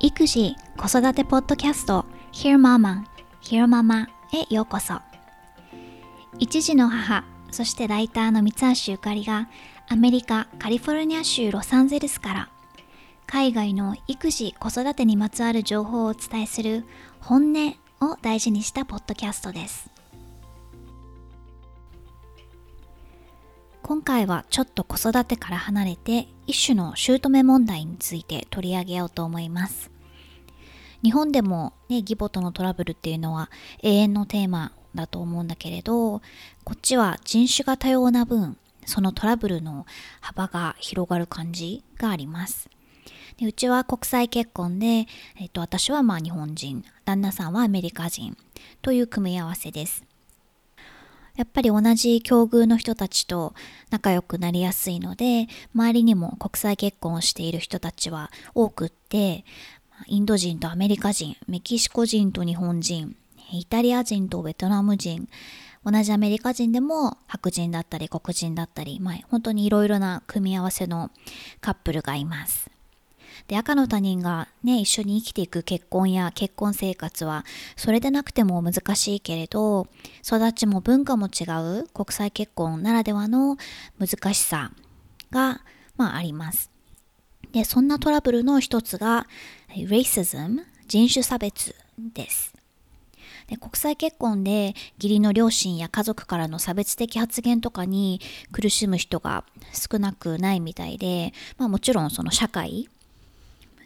育児・子育てポッドキャスト Hear Mama, Hear Mama へようこそ。一児の母そしてライターの三橋ゆかりがアメリカ・カリフォルニア州ロサンゼルスから海外の育児・子育てにまつわる情報をお伝えする本音を大事にしたポッドキャストです。今回はちょっと子育てから離れて一種の姑問題について取り上げようと思います。日本でもね義母とのトラブルっていうのは永遠のテーマだと思うんだけれどこっちは人種が多様な分そのトラブルの幅が広がる感じがあります。でうちは国際結婚で、えっと、私はまあ日本人旦那さんはアメリカ人という組み合わせです。やっぱり同じ境遇の人たちと仲良くなりやすいので周りにも国際結婚をしている人たちは多くってインド人とアメリカ人メキシコ人と日本人イタリア人とベトナム人同じアメリカ人でも白人だったり黒人だったり、まあ、本当にいろいろな組み合わせのカップルがいます。で赤の他人がね一緒に生きていく結婚や結婚生活はそれでなくても難しいけれど育ちも文化も違う国際結婚ならではの難しさが、まあ、あります。でそんなトラブルの一つが racism 人種差別です。で国際結婚で義理の両親や家族からの差別的発言とかに苦しむ人が少なくないみたいで、まあ、もちろんその社会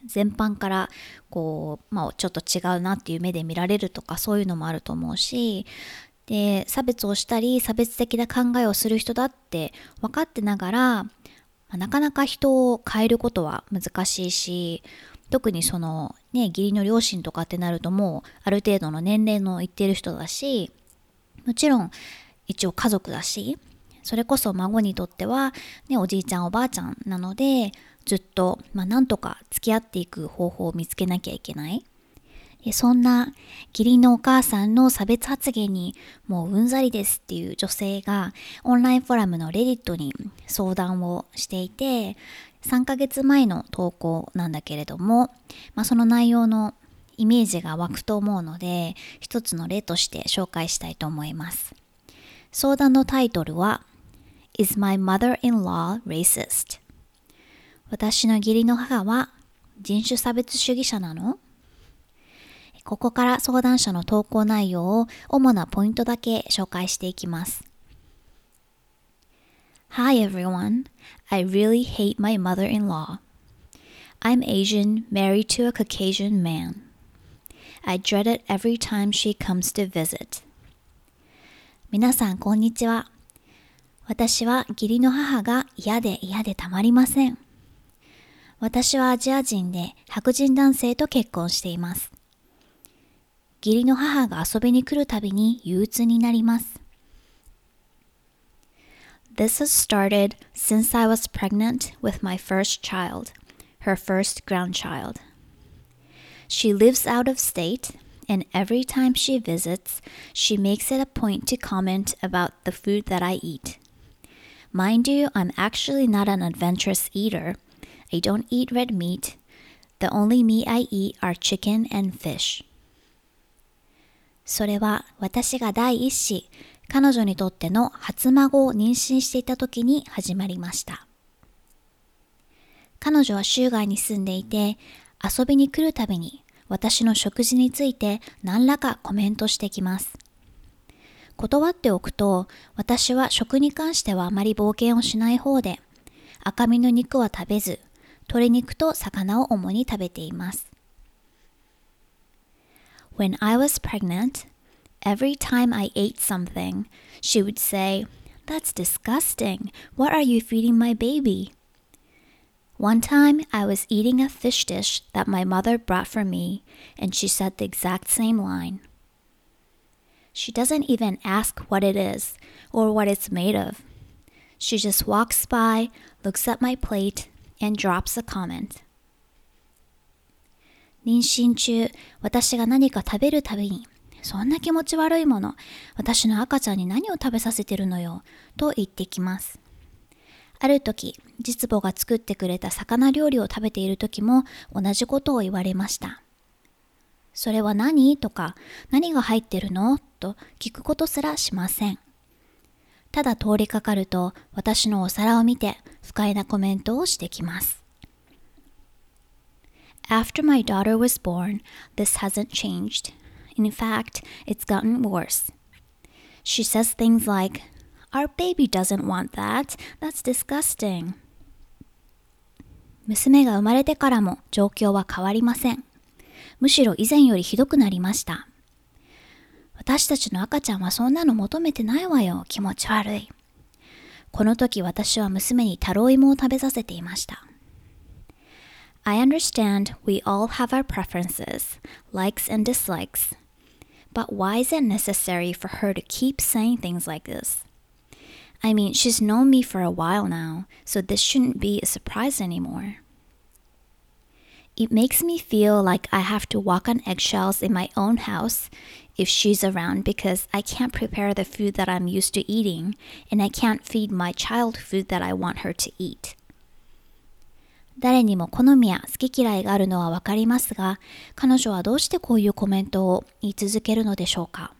全般からこう、まあ、ちょっと違うなっていう目で見られるとかそういうのもあると思うしで差別をしたり差別的な考えをする人だって分かってながらなかなか人を変えることは難しいし特にそのね義理の両親とかってなるともうある程度の年齢のいってる人だしもちろん一応家族だしそれこそ孫にとっては、ね、おじいちゃんおばあちゃんなのでずっと、まあ、なんとか付き合っていく方法を見つけなきゃいけない。そんな義理のお母さんの差別発言にもううんざりですっていう女性がオンラインフォーラムのレディットに相談をしていて3ヶ月前の投稿なんだけれども、まあ、その内容のイメージが湧くと思うので一つの例として紹介したいと思います相談のタイトルは Is my mother-in-law racist? 私の義理の母は人種差別主義者なのここから相談者の投稿内容を主なポイントだけ紹介していきます。Hi everyone. I really hate my mother-in-law. I'm Asian, married to a Caucasian man. I dread it every time she comes to visit. 皆さん、こんにちは。私は義理の母が嫌で嫌でたまりません。私はアジア人で白人男性と結婚しています。義理の母が遊びに来るたびに憂鬱になります。This has started since I was pregnant with my first child, her first grandchild. She lives out of state, and every time she visits, she makes it a point to comment about the food that I eat. Mind you, I'm actually not an adventurous eater, I don't eat red meat. The only meat I eat are chicken and fish. それは私が第一子、彼女にとっての初孫を妊娠していた時に始まりました。彼女は州外に住んでいて、遊びに来るたびに私の食事について何らかコメントしてきます。断っておくと、私は食に関してはあまり冒険をしない方で、赤身の肉は食べず、鶏肉と魚を主に食べています。When I was pregnant, every time I ate something, she would say, That's disgusting. What are you feeding my baby? One time I was eating a fish dish that my mother brought for me, and she said the exact same line. She doesn't even ask what it is or what it's made of. She just walks by, looks at my plate, and drops a comment. 妊娠中、私が何か食べるたびに、そんな気持ち悪いもの、私の赤ちゃんに何を食べさせてるのよ、と言ってきます。ある時、実母が作ってくれた魚料理を食べている時も同じことを言われました。それは何？とか、何が入ってるの？と聞くことすらしません。ただ通りかかると私のお皿を見て不快なコメントをしてきます。After my daughter was born, this hasn't changed. In fact, it's gotten worse. She says things like, Our baby doesn't want that. That's disgusting. 娘が生まれてからも状況は変わりません。むしろ以前よりひどくなりました。私たちの赤ちゃんはそんなの求めてないわよ。気持ち悪い。この時私は娘にタロイモを食べさせていました。I understand we all have our preferences, likes and dislikes. But why is it necessary for her to keep saying things like this? I mean, she's known me for a while now, so this shouldn't be a surprise anymore. It makes me feel like I have to walk on eggshells in my own house if she's around because I can't prepare the food that I'm used to eating and I can't feed my child food that I want her to eat. 誰にも好みや好き嫌いがあるのはわかりますが、彼女はどうしてこういうコメントを言い続けるのでしょうか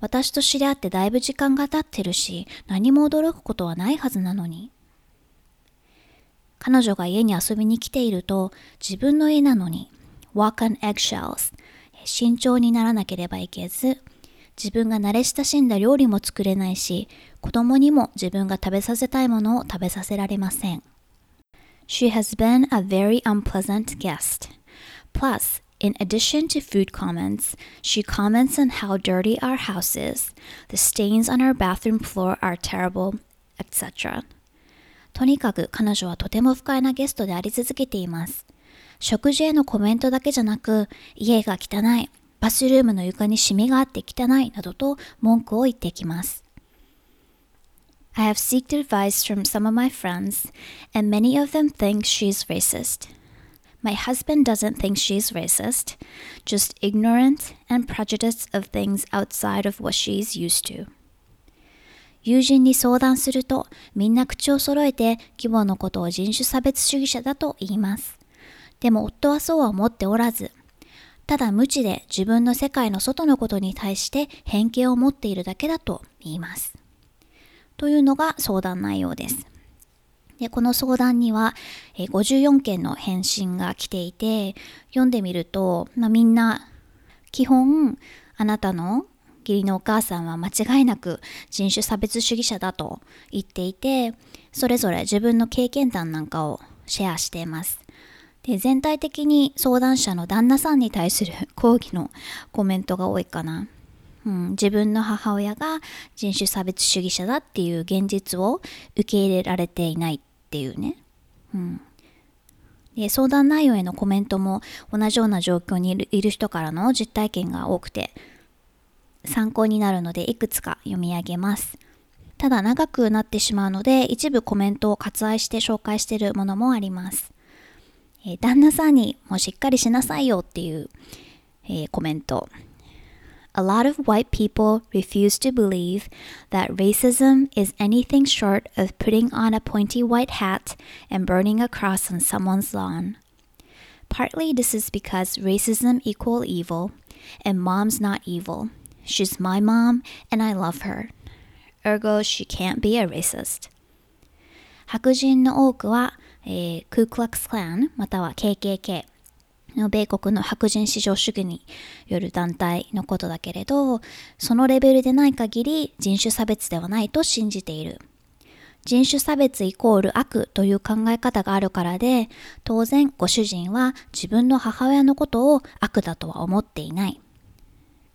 私と知り合ってだいぶ時間が経ってるし、何も驚くことはないはずなのに。彼女が家に遊びに来ていると、自分の家なのに、walk on eggshells、慎重にならなければいけず、自分が慣れ親しんだ料理も作れないし、子供にも自分が食べさせたいものを食べさせられません。She has been a very unpleasant guest. Plus, in addition to food comments, she comments on how dirty our house is, the stains on our bathroom floor are terrible, etc. とにかく彼女はとても不快なゲストであり続けています。食事へのコメントだけじゃなく、家が汚い、バスルームの床にシミがあって汚いなどと文句を言ってきます。I have sought advice from some of my friends, and many of them think she's racist. My husband doesn't think she's racist, just ignorant and prejudiced of things outside of what she's used to. 友人に相談するとみんな口を揃えて規模のことを人種差別主義者だと言います。でも夫はそうは思っておらず、ただ無知で自分の世界の外のことに対して偏見を持っているだけだと言います。というのが相談内容です。で、この相談には、54件の返信が来ていて、読んでみると、まあ、みんな、基本、あなたの義理のお母さんは間違いなく人種差別主義者だと言っていて、それぞれ自分の経験談なんかをシェアしています。で全体的に相談者の旦那さんに対する抗議のコメントが多いかな。うん、自分の母親が人種差別主義者だっていう現実を受け入れられていないっていうね。うん、で相談内容へのコメントも同じような状況にいる人からの実体験が多くて参考になるのでいくつか読み上げます。ただ長くなってしまうので一部コメントを割愛して紹介しているものもあります。えー、旦那さんにもうしっかりしなさいよっていう、えー、コメント。A lot of white people refuse to believe that racism is anything short of putting on a pointy white hat and burning a cross on someone's lawn. Partly this is because racism equal evil, and mom's not evil. She's my mom, and I love her. Ergo, she can't be a racist. 白人の多くは、えー、クークラックスクランまたは KKK の米国の白人至上主義による団体のことだけれど、そのレベルでない限り人種差別ではないと信じている。人種差別イコール悪という考え方があるからで、当然ご主人は自分の母親のことを悪だとは思っていない。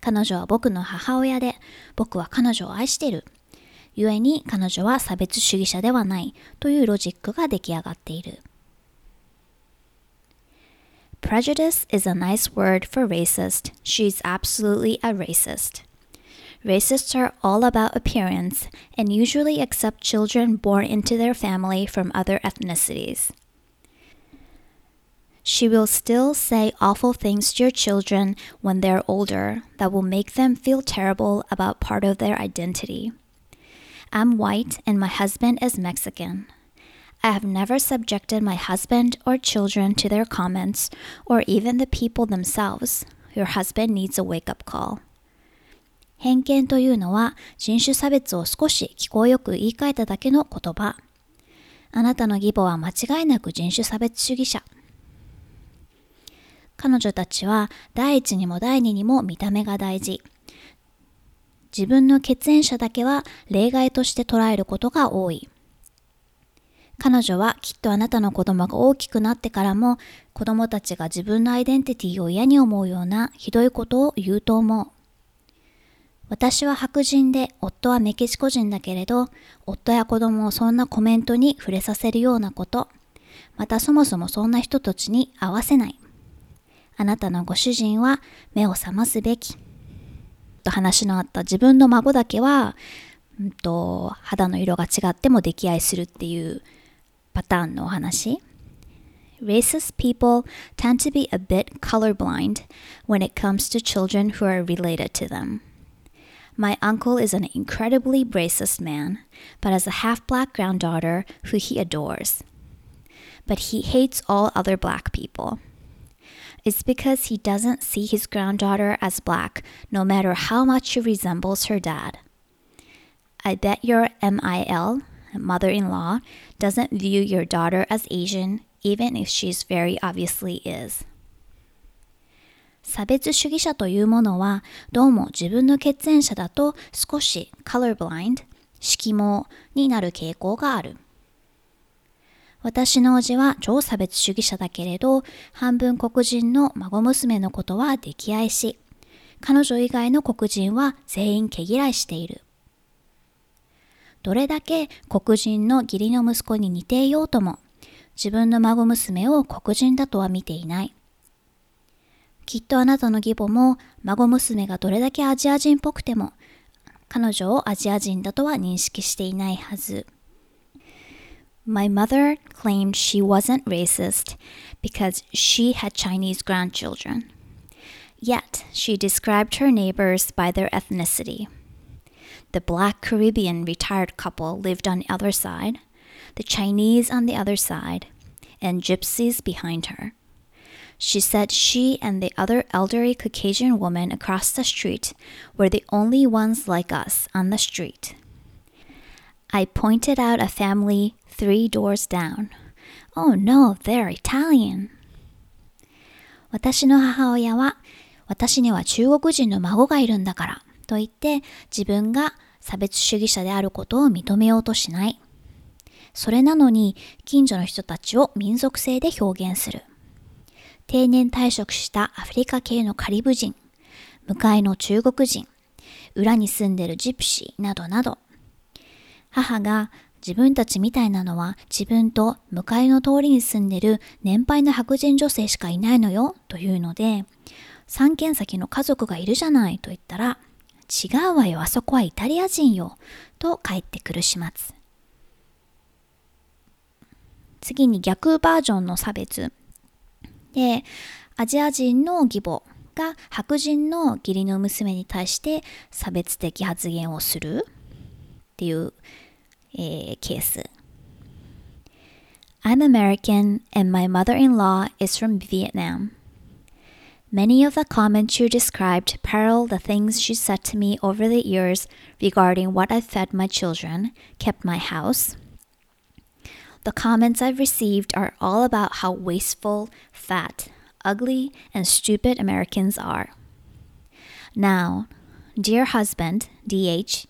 彼女は僕の母親で、僕は彼女を愛している。故に彼女は差別主義者ではないというロジックが出来上がっている。Prejudice is a nice word for racist. She's absolutely a racist. Racists are all about appearance and usually accept children born into their family from other ethnicities. She will still say awful things to your children when they're older that will make them feel terrible about part of their identity. I'm white and my husband is Mexican. I have never subjected my husband or children to their comments or even the people themselves. Your husband needs a wake up call. 偏見というのは人種差別を少し聞こえよく言い換えただけの言葉。あなたの義母は間違いなく人種差別主義者。 彼女たちは第一にも第二にも見た目が大事。自分の血縁者だけは例外として捉えることが多い。彼女はきっとあなたの子供が大きくなってからも子供たちが自分のアイデンティティを嫌に思うようなひどいことを言うと思う。私は白人で夫はメキシコ人だけれど夫や子供をそんなコメントに触れさせるようなことまたそもそもそんな人たちに合わせないあなたのご主人は目を覚ますべき。と話のあった自分の孫だけは、うんと、肌の色が違っても溺愛するっていうパターンのお話。Racist people tend to be a bit colorblind when it comes to children who are related to them. My uncle is an incredibly racist man, but has a half black granddaughter who he adores. But he hates all other black people. It's because he doesn't see his granddaughter as black, no matter how much she resembles her dad. I bet your MIL, mother in law, doesn't view your daughter as Asian, even if she's very obviously is. 差別主義者というものはどうも自分の血縁者だと少し colorblind 色盲になる傾向がある。 私の叔父は超差別主義者だけれど、半分黒人の孫娘のことは溺愛し、彼女以外の黒人は全員毛嫌いしている。どれだけ黒人の義理の息子に似ていようとも、自分の孫娘を黒人だとは見ていない。きっとあなたの義母も孫娘がどれだけアジア人っぽくても、彼女をアジア人だとは認識していないはず。My mother claimed she wasn't racist because she had Chinese grandchildren. Yet, she described her neighbors by their ethnicity. The black Caribbean retired couple lived on the other side, the Chinese on the other side, and gypsies behind her. She said she and the other elderly Caucasian woman across the street were the only ones like us on the street. I pointed out a family three doors down. Oh no, they're Italian. 私の母親は、私には中国人の孫がいるんだからと言って自分が差別主義者であることを認めようとしない。それなのに近所の人たちを民族性で表現する。定年退職したアフリカ系のカリブ人、向かいの中国人、裏に住んでるジプシーなどなど母が自分たちみたいなのは自分と向かいの通りに住んでる年配の白人女性しかいないのよというので三軒先の家族がいるじゃないと言ったら違うわよあそこはイタリア人よと帰ってくる始末。次に逆バージョンの差別。でアジア人の義母が白人の義理の娘に対して差別的発言をするっていう えー、ケース。I'm American and my mother-in-law is from Vietnam. Many of the comments you described parallel the things she said to me over the years regarding what I fed my children, kept my house. The comments I've received are all about how wasteful, fat, ugly, and stupid Americans are. Now, dear husband, DH,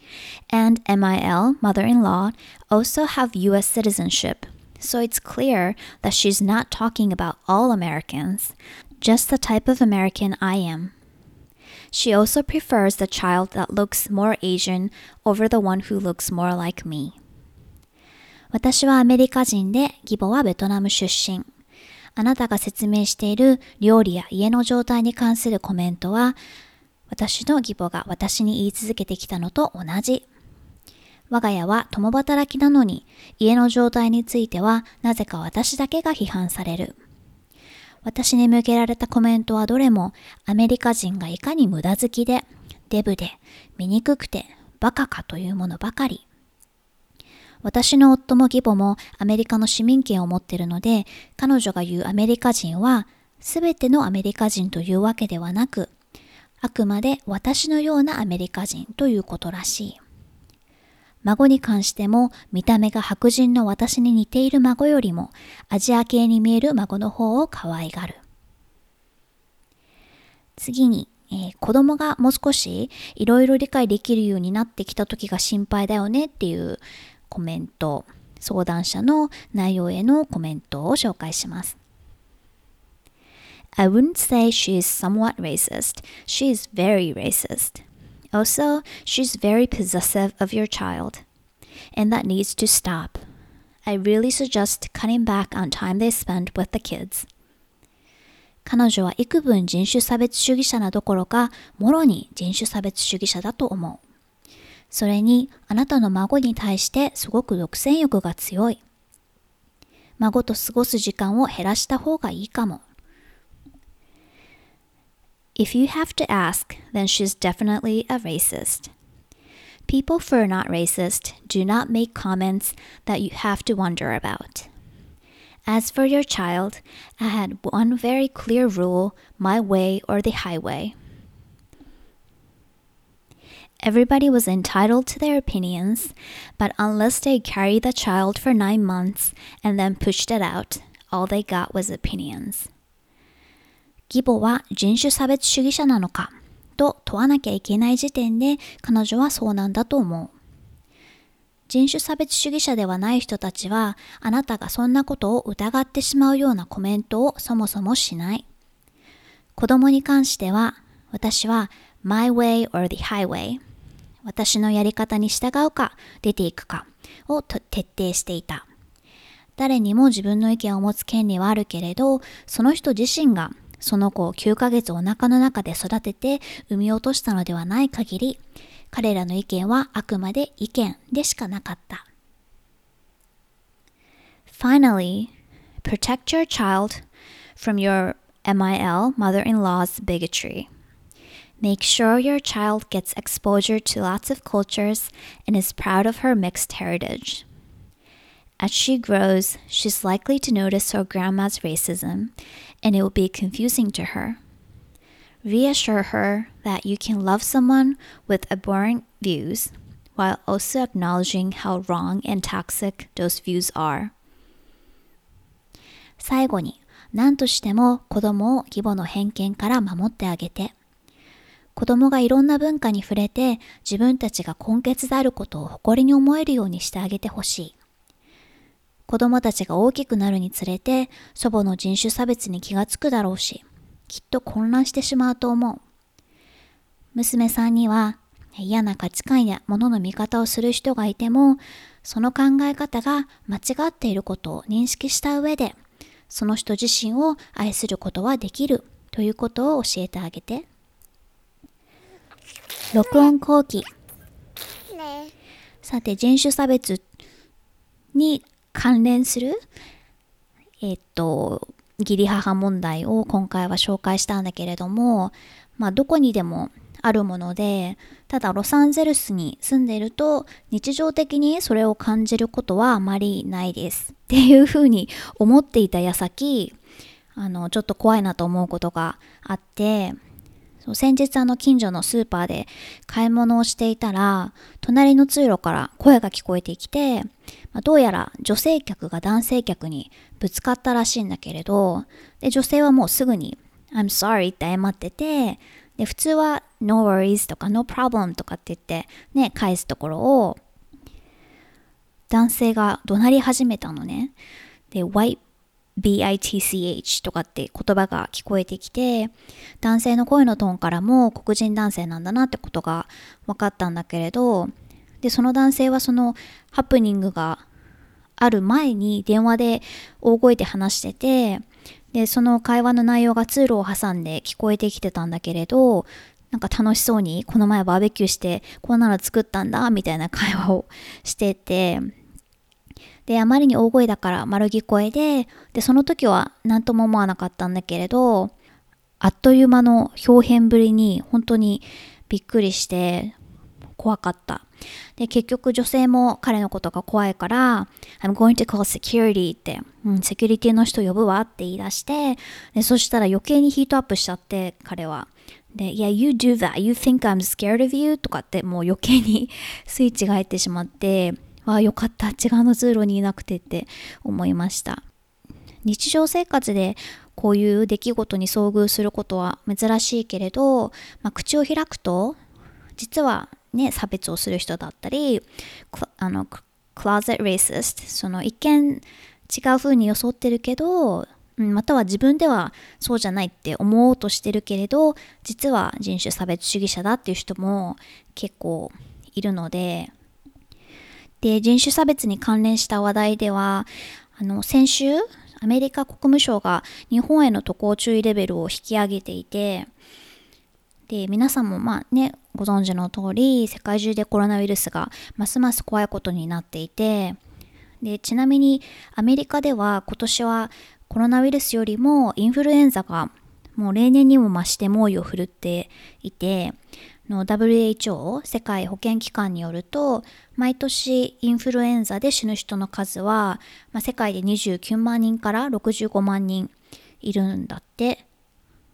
and MIL, mother in law, also have US citizenship. So it's clear that she's not talking about all Americans, just the type of American I am. She also prefers the child that looks more Asian over the one who looks more like me. 私はアメリカ人で義母はベトナム出身。あなたが説明している料理や家の状態に関するコメントは 私の義母が私に言い続けてきたのと同じ。我が家は共働きなのに家の状態についてはなぜか私だけが批判される。私に向けられたコメントはどれもアメリカ人がいかに無駄好きで、デブで、醜くて、バカかというものばかり。私の夫も義母もアメリカの市民権を持っているので、彼女が言うアメリカ人は、すべてのアメリカ人というわけではなく、あくまで私のようなアメリカ人ということらしい。孫に関しても見た目が白人の私に似ている孫よりもアジア系に見える孫の方を可愛がる。次に、えー、子供がもう少しいろいろ理解できるようになってきた時が心配だよねっていうコメント、相談者の内容へのコメントを紹介します。I wouldn't say she is somewhat racist. She is very racist. Also, she's very possessive of your child, and that needs to stop. I really suggest cutting back on time they spend with the kids. 彼女は幾分人種差別主義者などころか、もろに人種差別主義者だと思う。それに、あなたの孫に対してすごく独占欲が強い。孫と過ごす時間を減らした方がいいかも。If you have to ask, then she's definitely a racist. People who are not racist do not make comments that you have to wonder about. As for your child, I had one very clear rule my way or the highway. Everybody was entitled to their opinions, but unless they carried the child for nine months and then pushed it out, all they got was opinions. 義母は人種差別主義者なのか？と問わなきゃいけない時点で彼女はそうなんだと思う。人種差別主義者ではない人たちはあなたがそんなことを疑ってしまうようなコメントをそもそもしない。子供に関しては私は my way or the highway 私のやり方に従うか出ていくかを徹底していた。誰にも自分の意見を持つ権利はあるけれど、その人自身がその子を9ヶ月お腹の中で育てて産み落としたのではない限り、彼らの意見はあくまで意見でしかなかった。Finally, protect your child from your MIL mother-in-law's bigotry. Make sure your child gets exposure to lots of cultures and is proud of her mixed heritage. As she grows, she's likely to notice her grandma's racism, and it will be confusing to her. Reassure her that you can love someone with abhorrent views while also acknowledging how wrong and toxic those views are. 最後に、何としても子供を義母の偏見から守ってあげて、子供がいろんな文化に触れて自分たちが根血であることを誇りに思えるようにしてあげてほしい。子供たちが大きくなるにつれて祖母の人種差別に気がつくだろうし、きっと混乱してしまうと思う。娘さんには嫌な価値観や物の見方をする人がいても、その考え方が間違っていることを認識した上で、その人自身を愛することはできるということを教えてあげて。録音後期。さて、人種差別に関連する、えっと、義理母問題を今回は紹介したんだけれども、まあ、どこにでもあるもので、ただロサンゼルスに住んでいると日常的にそれを感じることはあまりないです。っていうふうに思っていた矢先、あの、ちょっと怖いなと思うことがあって、そう先日あの近所のスーパーで買い物をしていたら隣の通路から声が聞こえてきて、まあ、どうやら女性客が男性客にぶつかったらしいんだけれどで女性はもうすぐに I'm sorry って謝っててで普通は No worries とか No problem とかって言ってね返すところを男性が怒鳴り始めたのね。で White bitch とかって言葉が聞こえてきて男性の声のトーンからも黒人男性なんだなってことが分かったんだけれどでその男性はそのハプニングがある前に電話で大声で話しててでその会話の内容が通路を挟んで聞こえてきてたんだけれどなんか楽しそうにこの前バーベキューしてこんなの作ったんだみたいな会話をしててで、あまりに大声だから丸聞こえで、で、その時は何とも思わなかったんだけれど、あっという間の表変ぶりに本当にびっくりして怖かった。で、結局女性も彼のことが怖いから、I'm going to call security って、うん、セキュリティの人呼ぶわって言い出して、で、そしたら余計にヒートアップしちゃって、彼は。で、いや、you do that. You think I'm scared of you? とかってもう余計に スイッチが入ってしまって、わあ、よかった。違うの通路にいなくてって思いました。日常生活でこういう出来事に遭遇することは珍しいけれど、まあ、口を開くと実はね差別をする人だったりあのクローゼット・レイシストその一見違う風に装ってるけどまたは自分ではそうじゃないって思おうとしてるけれど実は人種差別主義者だっていう人も結構いるのでで人種差別に関連した話題ではあの先週アメリカ国務省が日本への渡航注意レベルを引き上げていてで皆さんもまあねご存知の通り世界中でコロナウイルスがますます怖いことになっていてでちなみにアメリカでは今年はコロナウイルスよりもインフルエンザがもう例年にも増して猛威を振るっていての WHO 世界保健機関によると毎年インフルエンザで死ぬ人の数は、まあ、世界で29万人から65万人いるんだって。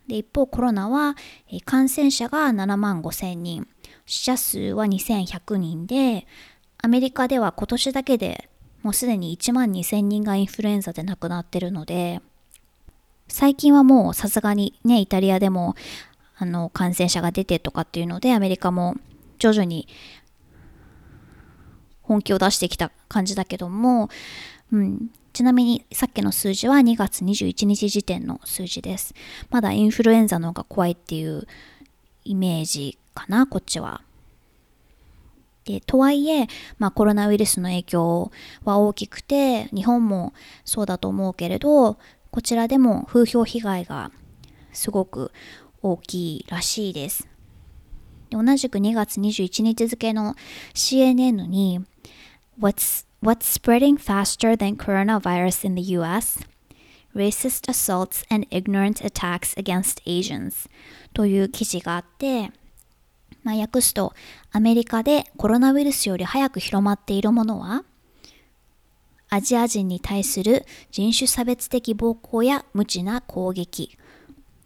で一方コロナは感染者が7万5千人死者数は2100人でアメリカでは今年だけでもうすでに1万2000人がインフルエンザで亡くなってるので最近はもうさすがにねイタリアでもあの感染者が出てとかっていうのでアメリカも徐々に本気を出してきた感じだけども、うん、ちなみにさっきの数字は2月21日時点の数字です。まだインフルエンザの方が怖いっていうイメージかな、こっちは。でとはいえ、まあ、コロナウイルスの影響は大きくて日本もそうだと思うけれどこちらでも風評被害がすごく大きいらしいです。同じく2月21日付の CNN に What's, What's spreading faster than coronavirus in the US? Racist assaults and ignorant attacks against Asians という記事があって、まあ、訳すとアメリカでコロナウイルスより早く広まっているものはアジア人に対する人種差別的暴行や無知な攻撃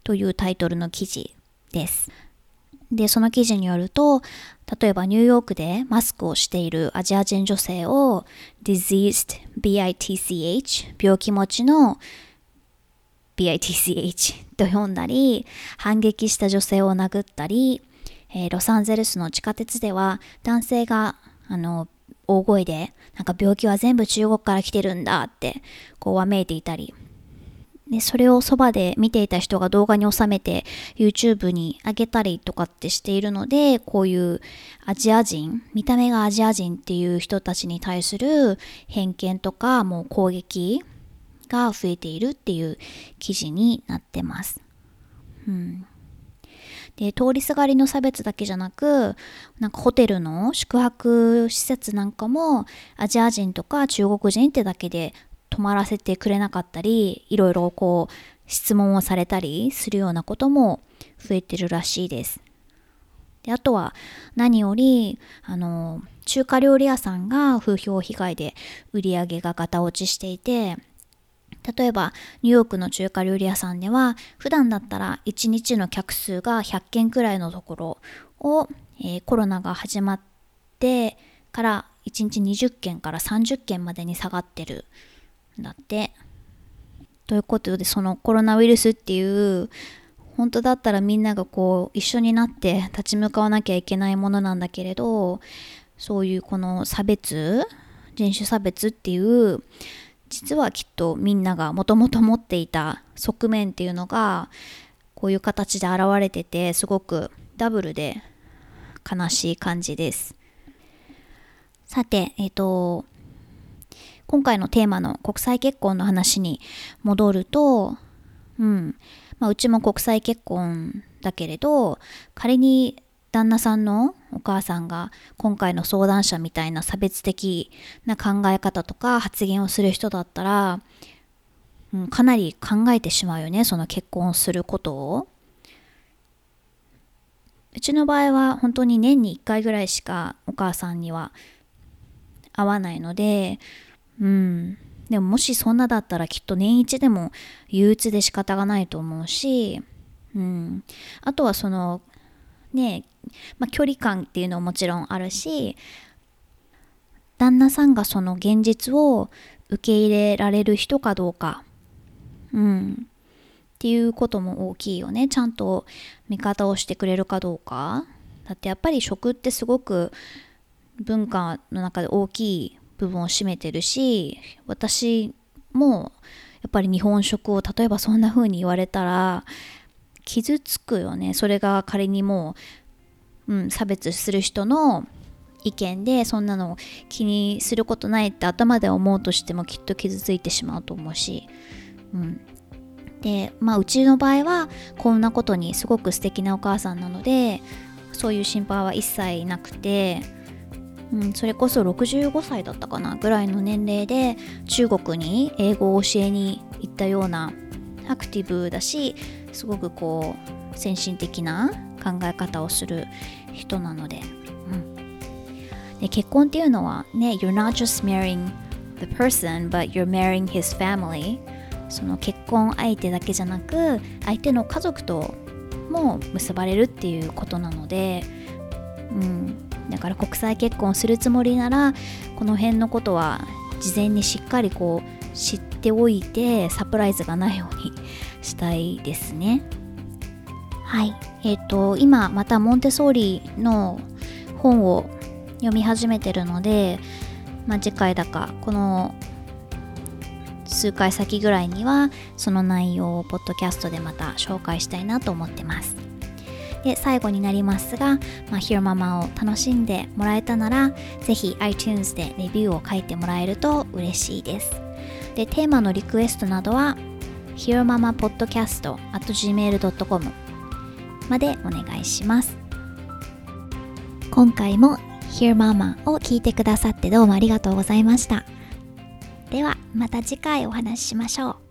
というタイトルの記事です。で、その記事によると、例えばニューヨークでマスクをしているアジア人女性を diseased bitch 病気持ちの bitch と読んだり、反撃した女性を殴ったり、えー、ロサンゼルスの地下鉄では男性があの大声でなんか病気は全部中国から来てるんだってこうわめいていたりで、それをそばで見ていた人が動画に収めて YouTube に上げたりとかってしているので、こういうアジア人、見た目がアジア人っていう人たちに対する偏見とかもう攻撃が増えているっていう記事になってます。うん。で、通りすがりの差別だけじゃなく、なんかホテルの宿泊施設なんかもアジア人とか中国人ってだけで泊まらせてくれなかったり、いろいろこう質問をされたりするようなことも増えてるらしいです。であとは何よりあの中華料理屋さんが風評被害で売り上げがガタ落ちしていて例えばニューヨークの中華料理屋さんでは普段だったら1日の客数が100件くらいのところを、えー、コロナが始まってから1日20件から30件までに下がってるだって。ということでそのコロナウイルスっていう本当だったらみんながこう一緒になって立ち向かわなきゃいけないものなんだけれどそういうこの差別人種差別っていう実はきっとみんながもともと持っていた側面っていうのがこういう形で現れててすごくダブルで悲しい感じです。さて、えっ、ー、と、今回のテーマの国際結婚の話に戻ると、うん、まあ、うちも国際結婚だけれど、仮に旦那さんのお母さんが今回の相談者みたいな差別的な考え方とか発言をする人だったら、うん、かなり考えてしまうよねその結婚することを。うちの場合は本当に年に1回ぐらいしかお母さんには会わないので、うん。でももしそんなだったらきっと年一でも憂鬱で仕方がないと思うし、うん。あとはそのねまあ、距離感っていうのももちろんあるし旦那さんがその現実を受け入れられる人かどうか、うん、っていうことも大きいよねちゃんと味方をしてくれるかどうかだってやっぱり食ってすごく文化の中で大きい部分を占めてるし私もやっぱり日本食を例えばそんな風に言われたら傷つくよね。それが仮にもう、うん、差別する人の意見でそんなの気にすることないって頭で思うとしてもきっと傷ついてしまうと思うし、うん、でまあうちの場合はこんなことにすごく素敵なお母さんなのでそういう心配は一切なくて、うん、それこそ65歳だったかなぐらいの年齢で中国に英語を教えに行ったようなアクティブだしすごくこう先進的な考え方をする人なので,、うん、で結婚っていうのはね You're not just marrying the person but you're marrying his family. その結婚相手だけじゃなく相手の家族とも結ばれるっていうことなので、うん、だから国際結婚するつもりならこの辺のことは事前にしっかりこう知っておいてサプライズがないようにしたいですね。はい。えっ、ー、と、今またモンテソーリの本を読み始めてるので、まあ、次回だか、この数回先ぐらいにはその内容をポッドキャストでまた紹介したいなと思ってます。で最後になりますが、まあ、ヒロママを楽しんでもらえたならぜひ iTunes でレビューを書いてもらえると嬉しいです。でテーマのリクエストなどは hearmamapodcast.gmail.com までお願いします。今回も Hear Mama を聞いてくださってどうもありがとうございました。ではまた次回お話ししましょう。